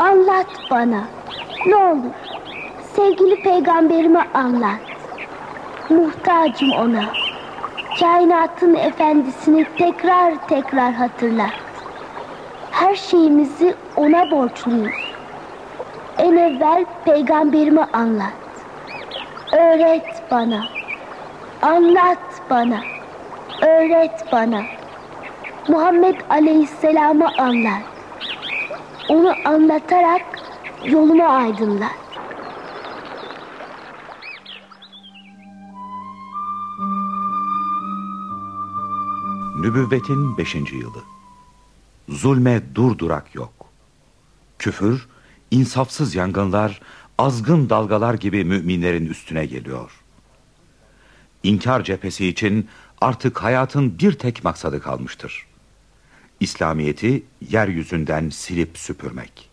Anlat bana. Ne olur. Sevgili peygamberime anlat. Muhtacım ona. Kainatın efendisini tekrar tekrar hatırlat. Her şeyimizi ona borçluyuz. En evvel peygamberime anlat. Öğret bana. Anlat bana. Öğret bana. Muhammed Aleyhisselam'ı anlat. Onu anlatarak yolumu aydınlat. Nübüvvetin beşinci yılı. Zulme durdurak yok. Küfür, insafsız yangınlar, azgın dalgalar gibi müminlerin üstüne geliyor. İnkar cephesi için artık hayatın bir tek maksadı kalmıştır. İslamiyeti yeryüzünden silip süpürmek.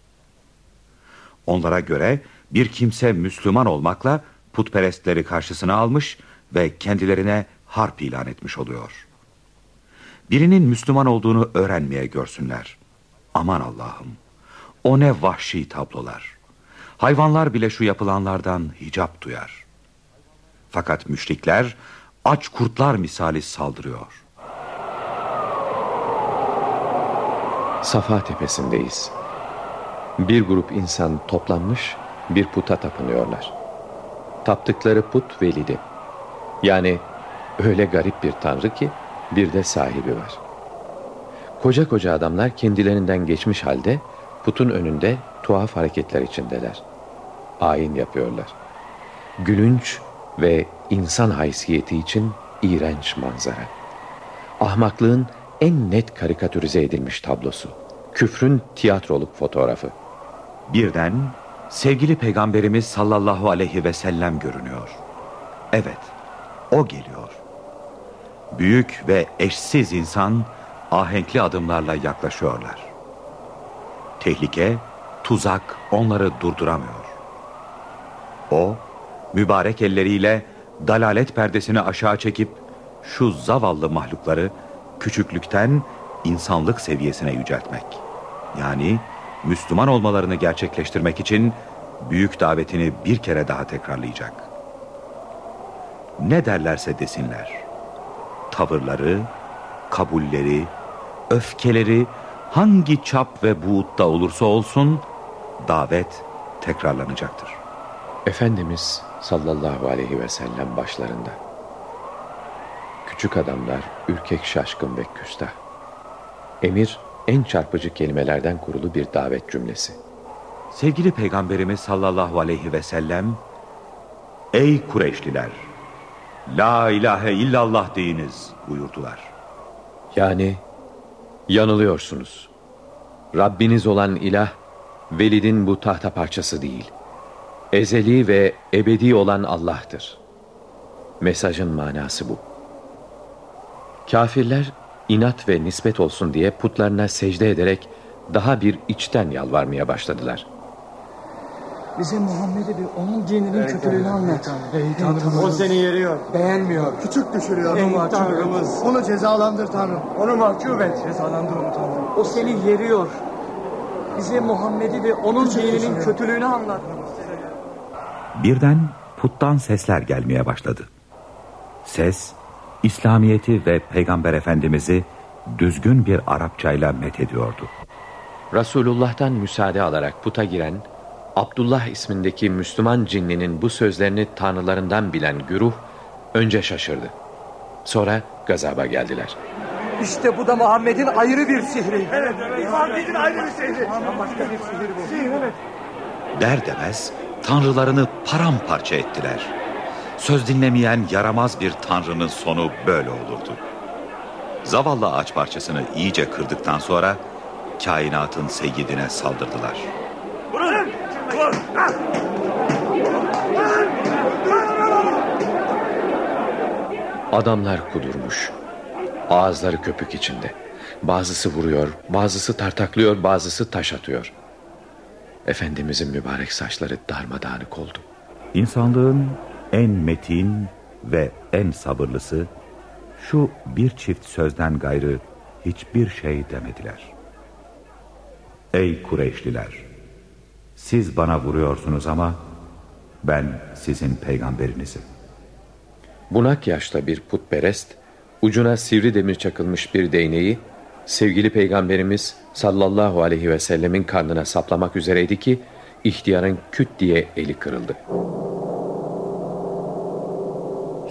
Onlara göre bir kimse Müslüman olmakla putperestleri karşısına almış ve kendilerine harp ilan etmiş oluyor. Birinin Müslüman olduğunu öğrenmeye görsünler. Aman Allah'ım, o ne vahşi tablolar. Hayvanlar bile şu yapılanlardan hicap duyar. Fakat müşrikler aç kurtlar misali saldırıyor. Safa tepesindeyiz. Bir grup insan toplanmış bir puta tapınıyorlar. Taptıkları put velidi. Yani öyle garip bir tanrı ki bir de sahibi var. Koca koca adamlar kendilerinden geçmiş halde putun önünde tuhaf hareketler içindeler. Ayin yapıyorlar. Gülünç ve insan haysiyeti için iğrenç manzara. Ahmaklığın en net karikatürize edilmiş tablosu. Küfrün tiyatroluk fotoğrafı. Birden sevgili peygamberimiz sallallahu aleyhi ve sellem görünüyor. Evet, o geliyor. Büyük ve eşsiz insan ahenkli adımlarla yaklaşıyorlar. Tehlike, tuzak onları durduramıyor. O, mübarek elleriyle dalalet perdesini aşağı çekip şu zavallı mahlukları küçüklükten insanlık seviyesine yüceltmek. Yani Müslüman olmalarını gerçekleştirmek için büyük davetini bir kere daha tekrarlayacak. Ne derlerse desinler. Tavırları, kabulleri, öfkeleri hangi çap ve buğutta olursa olsun davet tekrarlanacaktır. Efendimiz sallallahu aleyhi ve sellem başlarında. Küçük adamlar ürkek şaşkın ve küstah. Emir en çarpıcı kelimelerden kurulu bir davet cümlesi. Sevgili Peygamberimiz sallallahu aleyhi ve sellem Ey Kureyşliler! La ilahe illallah deyiniz buyurdular. Yani yanılıyorsunuz. Rabbiniz olan ilah Velid'in bu tahta parçası değil. Ezeli ve ebedi olan Allah'tır. Mesajın manası bu. Kafirler inat ve nispet olsun diye putlarına secde ederek daha bir içten yalvarmaya başladılar. Bize Muhammed'i bir onun dininin Ey kötülüğünü anlat. Ey Tanrımız. O seni yeriyor. Beğenmiyor. Küçük düşürüyor. Ey Tanrımız. Onu cezalandır Tanrım. Onu mahcup et. Cezalandır onu Tanrım. O seni yeriyor. Bize Muhammed'i ve onun Küçük dininin düşürüyor. kötülüğünü anlat. Birden puttan sesler gelmeye başladı. Ses İslamiyeti ve Peygamber Efendimiz'i düzgün bir Arapçayla met ediyordu. Resulullah'tan müsaade alarak puta giren Abdullah ismindeki Müslüman cinninin bu sözlerini tanrılarından bilen güruh önce şaşırdı. Sonra gazaba geldiler. İşte bu da Muhammed'in ayrı bir sihri. Evet, evet. Muhammed'in ayrı bir sihri. Başka bir sihir bu. Sihir, evet. Der demez tanrılarını paramparça ettiler. Söz dinlemeyen yaramaz bir tanrının sonu böyle olurdu. Zavallı ağaç parçasını iyice kırdıktan sonra kainatın seyyidine saldırdılar. Vurun! Vur! Adamlar kudurmuş. Ağızları köpük içinde. Bazısı vuruyor, bazısı tartaklıyor, bazısı taş atıyor. Efendimizin mübarek saçları darmadağınık oldu. İnsanlığın en metin ve en sabırlısı şu bir çift sözden gayrı hiçbir şey demediler. Ey Kureyşliler! Siz bana vuruyorsunuz ama ben sizin peygamberinizim. Bunak yaşta bir putperest, ucuna sivri demir çakılmış bir değneği, sevgili peygamberimiz sallallahu aleyhi ve sellemin karnına saplamak üzereydi ki, ihtiyarın küt diye eli kırıldı.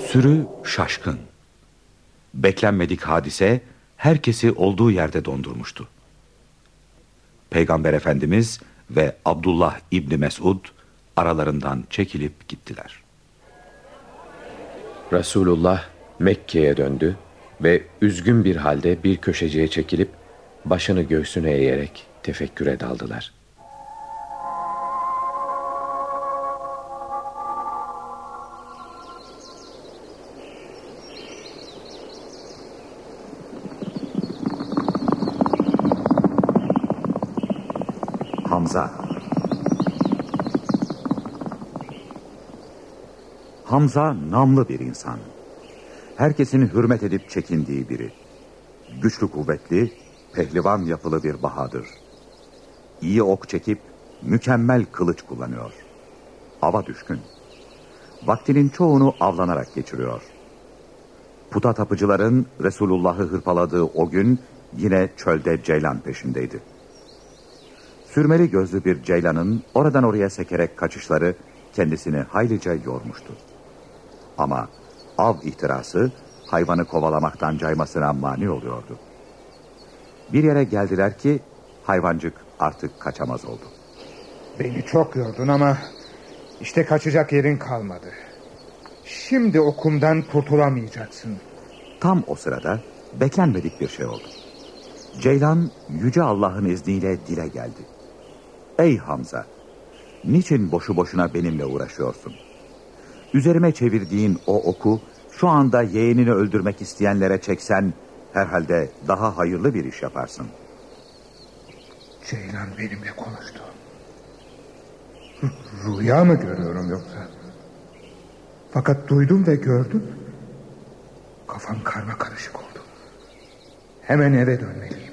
Sürü şaşkın. Beklenmedik hadise herkesi olduğu yerde dondurmuştu. Peygamber Efendimiz ve Abdullah İbni Mesud aralarından çekilip gittiler. Resulullah Mekke'ye döndü ve üzgün bir halde bir köşeciye çekilip başını göğsüne eğerek tefekküre daldılar. Hamza Hamza namlı bir insan. Herkesin hürmet edip çekindiği biri. Güçlü kuvvetli, pehlivan yapılı bir bahadır. İyi ok çekip mükemmel kılıç kullanıyor. Ava düşkün. Vaktinin çoğunu avlanarak geçiriyor. Puta tapıcıların Resulullah'ı hırpaladığı o gün yine çölde ceylan peşindeydi. Sürmeli gözlü bir ceylanın oradan oraya sekerek kaçışları kendisini haylice yormuştu. Ama av ihtirası hayvanı kovalamaktan caymasına mani oluyordu. Bir yere geldiler ki hayvancık artık kaçamaz oldu. Beni çok yordun ama işte kaçacak yerin kalmadı. Şimdi okumdan kurtulamayacaksın. Tam o sırada beklenmedik bir şey oldu. Ceylan Yüce Allah'ın izniyle dile geldi. Ey Hamza! Niçin boşu boşuna benimle uğraşıyorsun? Üzerime çevirdiğin o oku şu anda yeğenini öldürmek isteyenlere çeksen herhalde daha hayırlı bir iş yaparsın. Ceylan benimle konuştu. Rüya mı görüyorum yoksa? Fakat duydum ve gördüm. Kafam karma karışık oldu. Hemen eve dönmeliyim.